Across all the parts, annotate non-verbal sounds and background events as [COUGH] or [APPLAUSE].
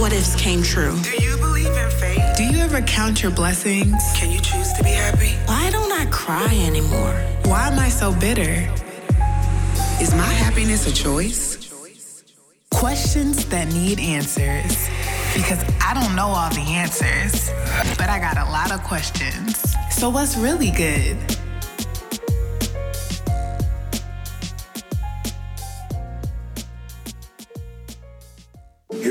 what ifs came true. Do you believe in fate? Do you ever count your blessings? Can you choose to be happy? Why don't I cry anymore? Why am I so bitter? Is my happiness a choice? Questions that need answers. Because I don't know all the answers, but I got a lot of questions. So, what's really good?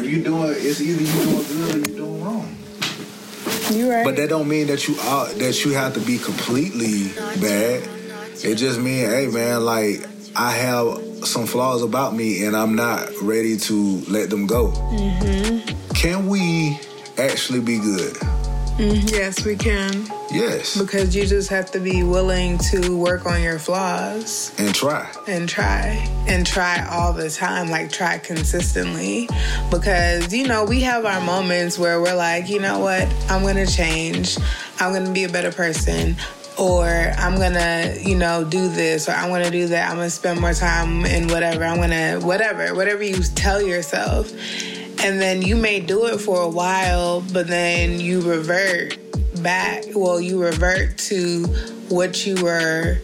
You doing, it's either you doing good or you doing wrong. You right. But that don't mean that you are that you have to be completely bad. It just mean, hey man, like I have some flaws about me and I'm not ready to let them go. Mm-hmm. Can we actually be good? Mm, yes, we can. Yes. Because you just have to be willing to work on your flaws And try. and try and try all the time, like try consistently. Because, you know, we have our moments where we're like, you know what, I'm gonna change, I'm gonna be a better person. Or I'm gonna, you know, do this, or I'm gonna do that. I'm gonna spend more time in whatever. I'm gonna, whatever, whatever you tell yourself. And then you may do it for a while, but then you revert back. Well, you revert to what you were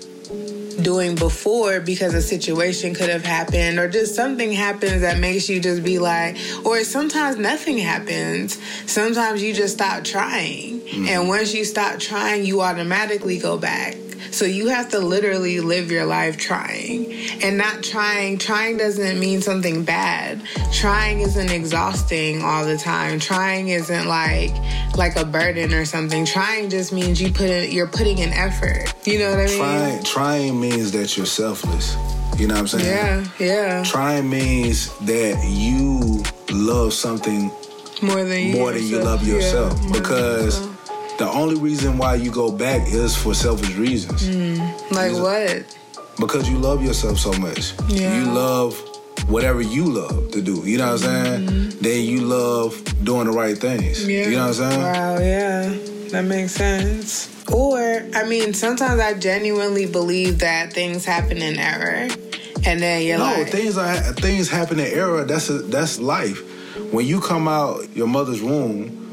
doing before because a situation could have happened or just something happens that makes you just be like or sometimes nothing happens. Sometimes you just stop trying. Mm-hmm. And once you stop trying you automatically go back so you have to literally live your life trying. And not trying trying doesn't mean something bad. Trying isn't exhausting all the time. Trying isn't like like a burden or something. Trying just means you put in, you're putting in effort. You know what i mean? Trying trying means that you're selfless. You know what I'm saying? yeah yeah. Trying means that you love something more than you more than you love Yeah, yourself. than because. The only reason why you go back is for selfish reasons. Mm. like what Because you love yourself so much. Yeah. You love whatever you love to do. You know what I'm saying? Then you love doing the right things. Mm-hmm. Yeah. You know what I'm saying? Wow, yeah. That makes sense. Or, I mean, sometimes I genuinely believe that things happen in error. And then you're No, like, things are things happen in error. That's a, that's life. When you come out your mother's womb,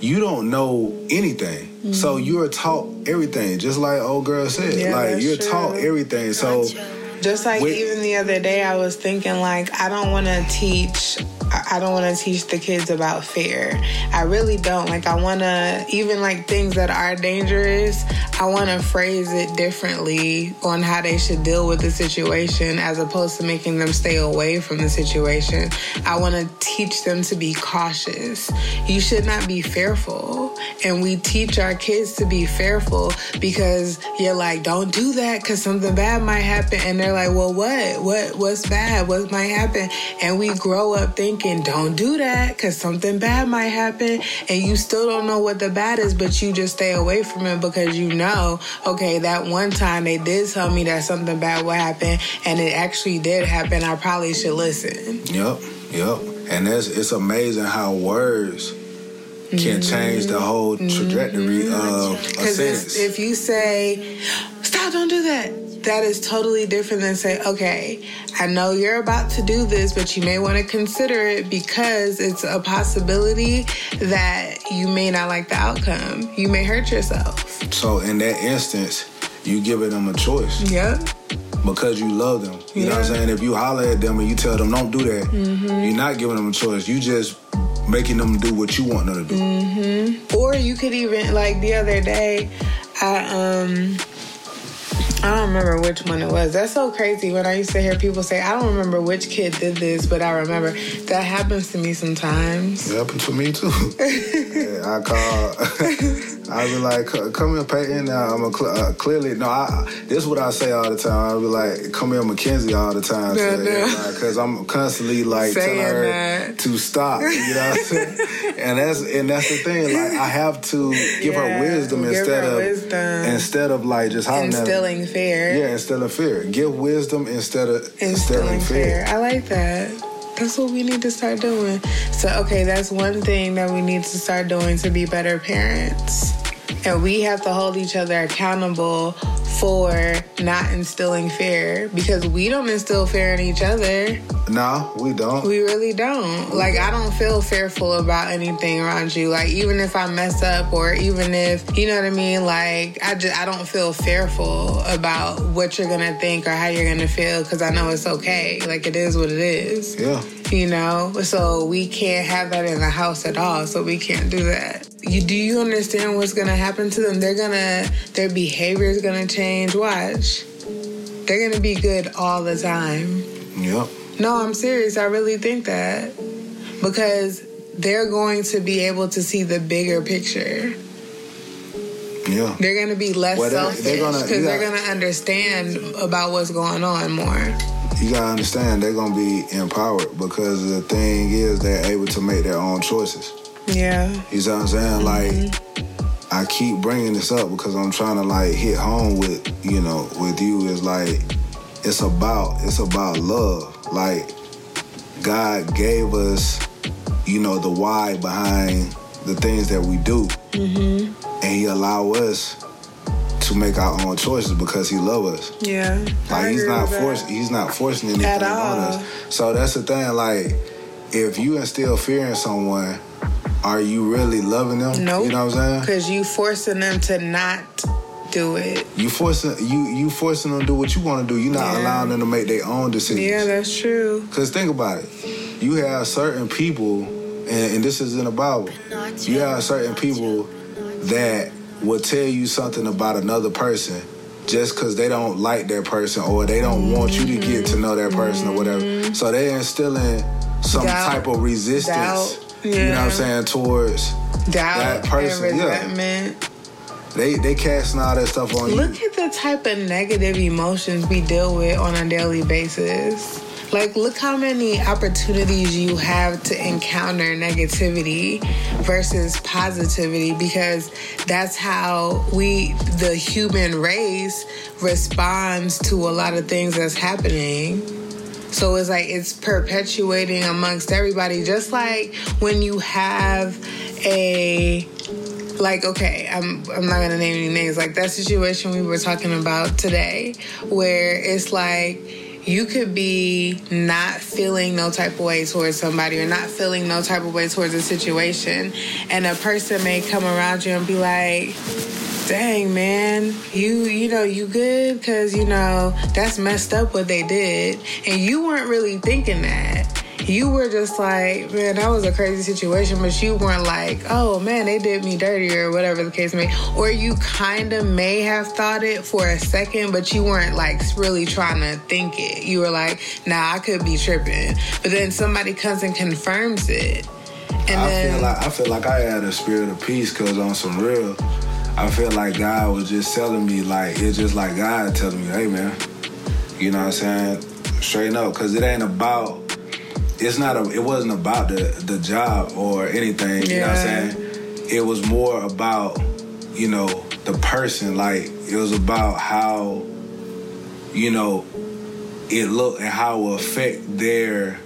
you don't know anything. So you're taught everything. Just like old girl said. Mm-hmm. Yeah, like you're true. taught everything. So just like Wait. even the other day, I was thinking, like, I don't want to teach. I don't want to teach the kids about fear. I really don't. Like, I want to, even like things that are dangerous, I want to phrase it differently on how they should deal with the situation as opposed to making them stay away from the situation. I want to teach them to be cautious. You should not be fearful. And we teach our kids to be fearful because you're like, don't do that because something bad might happen. And they're like, well, what? What? What's bad? What might happen? And we grow up thinking, don't do that because something bad might happen. And you still don't know what the bad is, but you just stay away from it because you know, okay, that one time they did tell me that something bad would happen and it actually did happen. I probably should listen. Yep, yep. And it's it's amazing how words can change the whole trajectory mm-hmm. of a mm-hmm. Because sentence. if you say, stop, don't do that, that is totally different than say, okay, I know you're about to do this, but you may want to consider it because it's a possibility that you may not like the outcome. You may hurt yourself. so in that instance, you giving them a choice Yep. because you love them. You know what I'm saying? If you holler at them and you tell them don't do that, Mm-hmm. you're not giving them a choice. You just making them do what you want them to do. Mm-hmm. Or you could even like the other day, I um I don't remember which one it was. That's so crazy when I used to hear people say, I don't remember which kid did this, but I remember. That happens to me sometimes. It happened to me too. [LAUGHS] Yeah, I call. [LAUGHS] I be like, "C- "Come here, Peyton." I'm a cl- uh, clearly no. I, this is what I say all the time. I be like, "Come here, Mackenzie," all the time, No, no. because I'm constantly like Saying telling her that. to stop. You know what I'm saying? [LAUGHS] and that's and that's the thing. Like I have to give Yeah, her wisdom instead her of wisdom. instead of like just hollering at. Instilling fear. Yeah, instead of fear. Give wisdom instead of Instilling instilling fear. fear. I like that. That's what we need to start doing. So, okay, that's one thing that we need to start doing to be better parents. And we have to hold each other accountable for not instilling fear because we don't instill fear in each other. No, we don't. We really don't. Like, I don't feel fearful about anything around you. Like, even if I mess up or even if, you know what I mean? Like, I just, I don't feel fearful about what you're gonna think or how you're gonna feel because I know it's okay. Like, it is what it is. yeah. You know? So we can't have that in the house at all. So we can't do that. You do you understand what's gonna happen to them? They're gonna their behavior is gonna change. Watch. They're gonna be good all the time. Yep. No, I'm serious. I really think that. Because they're going to be able to see the bigger picture. Yeah. They're going to be less Well, they're- selfish they're because they're, going to understand about what's going on more. You gotta understand they're gonna be empowered because the thing is they're able to make their own choices. Yeah. You see what I'm saying? Like, I keep bringing this up because I'm trying to like hit home with you know with you is like it's about it's about love. Like God gave us you know the why behind the things that we do, and He allow us to make our own choices because He love us. Yeah. Like he's not forcing he's not forcing anything on us. So that's the thing. Like if you instill fear in someone, are you really loving them? Nope. You know what I'm saying? Because you forcing them to not do it. You forcing you you forcing them to do what you want to do. You're not Yeah. allowing them to make their own decisions. Yeah, that's true. Cause think about it. You have certain people, and, and this is in the Bible. You have certain people that will tell you something about another person just because they don't like that person or they don't want you to get to know that person or whatever. Mm-hmm. So they instilling some Doubt. type of resistance. Doubt. You know what I'm saying towards Doubt That person, yeah. they they casting all that stuff on Look you. Look at the type of negative emotions we deal with on a daily basis. Like, look how many opportunities you have to encounter negativity versus positivity because that's how we, the human race, responds to a lot of things that's happening. So it's like it's perpetuating amongst everybody. Just like when you have a like okay, I'm I'm not gonna name any names. Like that situation we were talking about today, where it's like you could be not feeling no type of way towards somebody or not feeling no type of way towards a situation, and a person may come around you and be like, dang man. You you know you good? Because you know that's messed up what they did. And you weren't really thinking that. You were just like man that was a crazy situation but you weren't like oh man they did me dirty or whatever the case may or you kind of may have thought it for a second but you weren't like really trying to think it. You were like nah i could be tripping. But then somebody comes and confirms it. And I then feel like I feel like I had a spirit of peace because on some real, I feel like God was just telling me like it's just like God telling me, hey man, you know what I'm saying, straighten up because it ain't about. It's not a. It wasn't about the the job or anything. You know what I'm saying. It was more about you know the person. Like it was about how you know it looked and how it affect their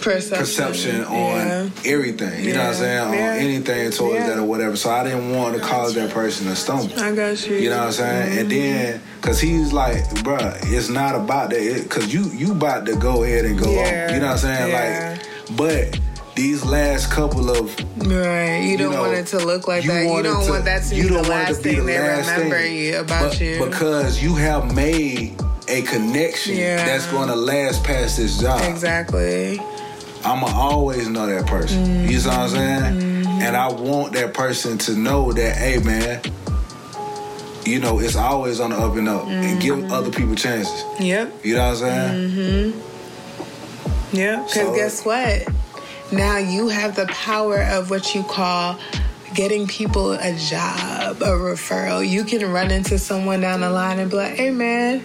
perception, perception on Yeah. everything. You know what I'm Yeah. saying? On anything towards Yeah. that or whatever. So I didn't want to cause that person to stumble. I got you. You know what I'm saying? And mm-hmm. then, cause he's like, bruh, it's not about that. It, Cause you you about to go ahead and go Yeah. on. You know what I'm saying? Yeah. Like, but these last couple of Right. You don't know, want it to look like that. You don't want that to be you the don't want it last to be thing the they last remember thing. you about But- you. because you have made a connection Yeah. that's going to last past this job. exactly. I'ma always know that person. You see what I'm saying? Mm-hmm. And I want that person to know that, hey man, you know, it's always on the up and up and give Mm-hmm. other people chances. Yep. You know what I'm saying? Mm-hmm. Yep. Because So- guess what? Now you have the power of what you call getting people a job, a referral. You can run into someone down the line and be like, hey man,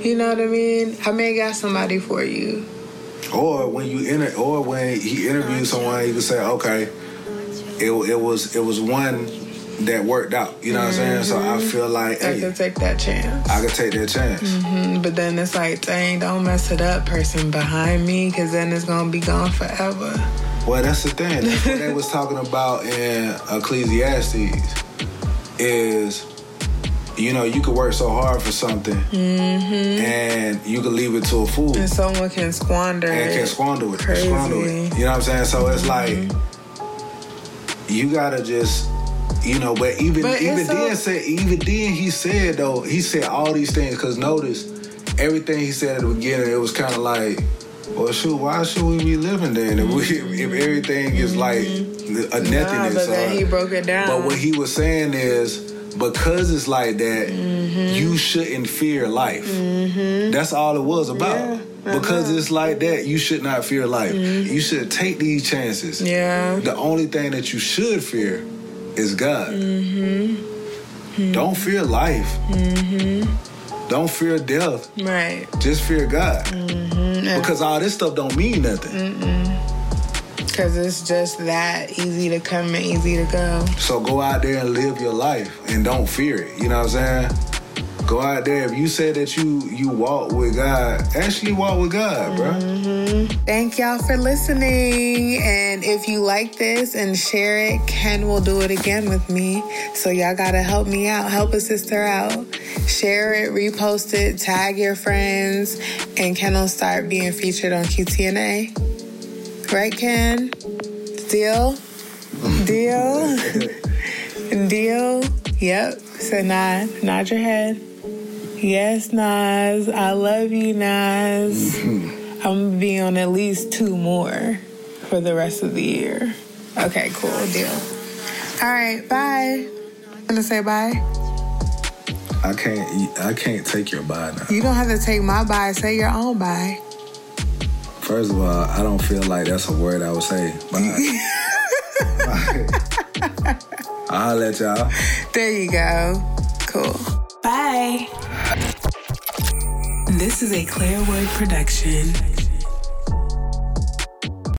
you know what I mean? I may got somebody for you. Or when you enter, or when he interviews someone, he can say, okay, it, it was it was one that worked out. You know what I'm saying? So I feel like, I hey, could take that chance. I could take that chance. Mm, But then it's like, dang, don't mess it up, person behind me, because then it's gonna be gone forever. Well, that's the thing. That's what they [LAUGHS] was talking about in Ecclesiastes. is you know, you could work so hard for something mm-hmm. and you could leave it to a fool And someone can squander and it. can squander it. Crazy. Squander it. You know what I'm saying? So it's like mm-hmm. you gotta just you know, but even But even then said even then he said though, he said all these things because notice everything he said at the beginning, it was kinda like well, shoot, why should we be living then if, we, if mm-hmm. everything is like a Nah, nothingness? but then uh, he broke it down. but what he was saying is because it's like that, Mm-hmm. you shouldn't fear life. That's all it was about. Yeah, because it's like that, you should not fear life. You should take these chances. Mm-hmm. yeah. The only thing that you should fear is God. Mm-hmm. Don't fear life. Don't fear death. Right. Just fear God. Mm-hmm. Because all this stuff don't mean nothing. Because it's just that easy to come and easy to go. So go out there and live your life and don't fear it. You know what I'm saying? Go out there. If you say that you you walk with God, actually walk with God, bro. Mm-hmm. Thank y'all for listening. And if you like this and share it, Ken will do it again with me. So y'all gotta help me out, help a sister out. Share it, repost it, tag your friends, and Ken will start being featured on QTNA. Right, Ken? Deal? Deal? [LAUGHS] Deal? Yep. So nod, nod your head. Yes, Nas. I love you, Nas. Mm-hmm. I'm gonna be on at least two more for the rest of the year. Okay, cool, deal. All right, bye. Gonna say bye. I can't I can't take your bye now. You don't have to take my bye. Say your own bye. First of all, I don't feel like that's a word I would say. Bye. [LAUGHS] I'll let y'all. There you go. Cool. Bye. This is a Clear Word production.